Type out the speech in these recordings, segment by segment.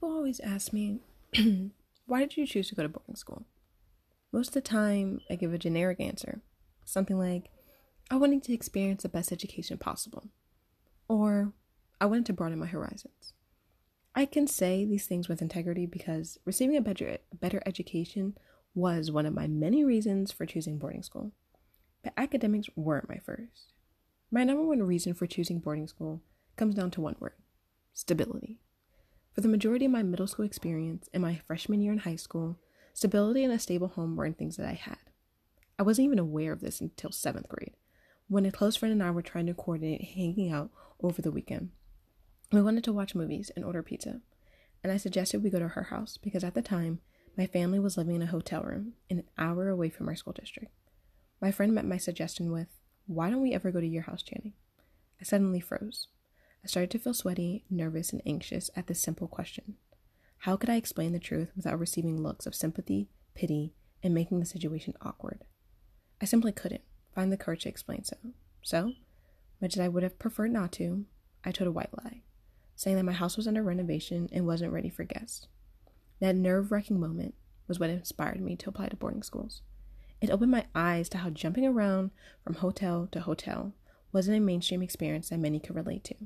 People always ask me, why did you choose to go to boarding school? Most of the time, I give a generic answer. Something like, I wanted to experience the best education possible. Or, I wanted to broaden my horizons. I can say these things with integrity because receiving a better, better education was one of my many reasons for choosing boarding school. But academics weren't my first. My number one reason for choosing boarding school comes down to one word stability. For the majority of my middle school experience and my freshman year in high school, stability and a stable home weren't things that I had. I wasn't even aware of this until seventh grade, when a close friend and I were trying to coordinate hanging out over the weekend. We wanted to watch movies and order pizza, and I suggested we go to her house because at the time, my family was living in a hotel room an hour away from our school district. My friend met my suggestion with, Why don't we ever go to your house, Channing? I suddenly froze. I started to feel sweaty, nervous, and anxious at this simple question. How could I explain the truth without receiving looks of sympathy, pity, and making the situation awkward? I simply couldn't find the courage to explain so. So, much as I would have preferred not to, I told a white lie, saying that my house was under renovation and wasn't ready for guests. That nerve wracking moment was what inspired me to apply to boarding schools. It opened my eyes to how jumping around from hotel to hotel wasn't a mainstream experience that many could relate to.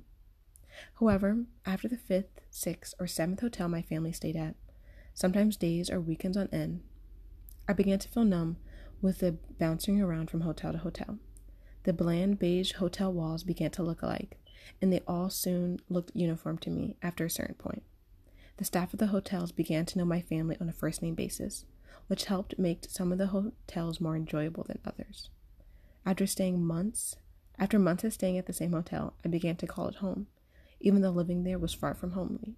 However, after the fifth, sixth, or seventh hotel my family stayed at, sometimes days or weekends on end, I began to feel numb with the bouncing around from hotel to hotel. The bland beige hotel walls began to look alike, and they all soon looked uniform to me after a certain point. The staff of the hotels began to know my family on a first name basis, which helped make some of the hotels more enjoyable than others. After staying months, after months of staying at the same hotel, I began to call it home, even though living there was far from homely.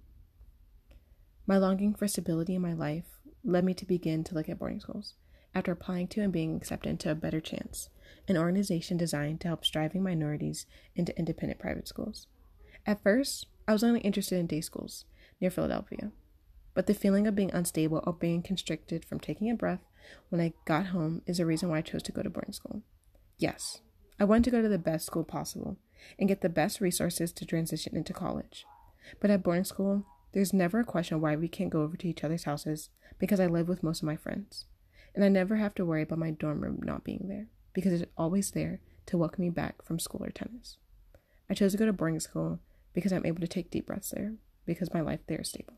My longing for stability in my life led me to begin to look at boarding schools. After applying to and being accepted into A Better Chance, an organization designed to help striving minorities into independent private schools. At first, I was only interested in day schools near Philadelphia, but the feeling of being unstable or being constricted from taking a breath when I got home is the reason why I chose to go to boarding school. Yes, I wanted to go to the best school possible and get the best resources to transition into college. But at boarding school, there's never a question why we can't go over to each other's houses because I live with most of my friends. And I never have to worry about my dorm room not being there because it's always there to welcome me back from school or tennis. I chose to go to boarding school because I'm able to take deep breaths there because my life there is stable.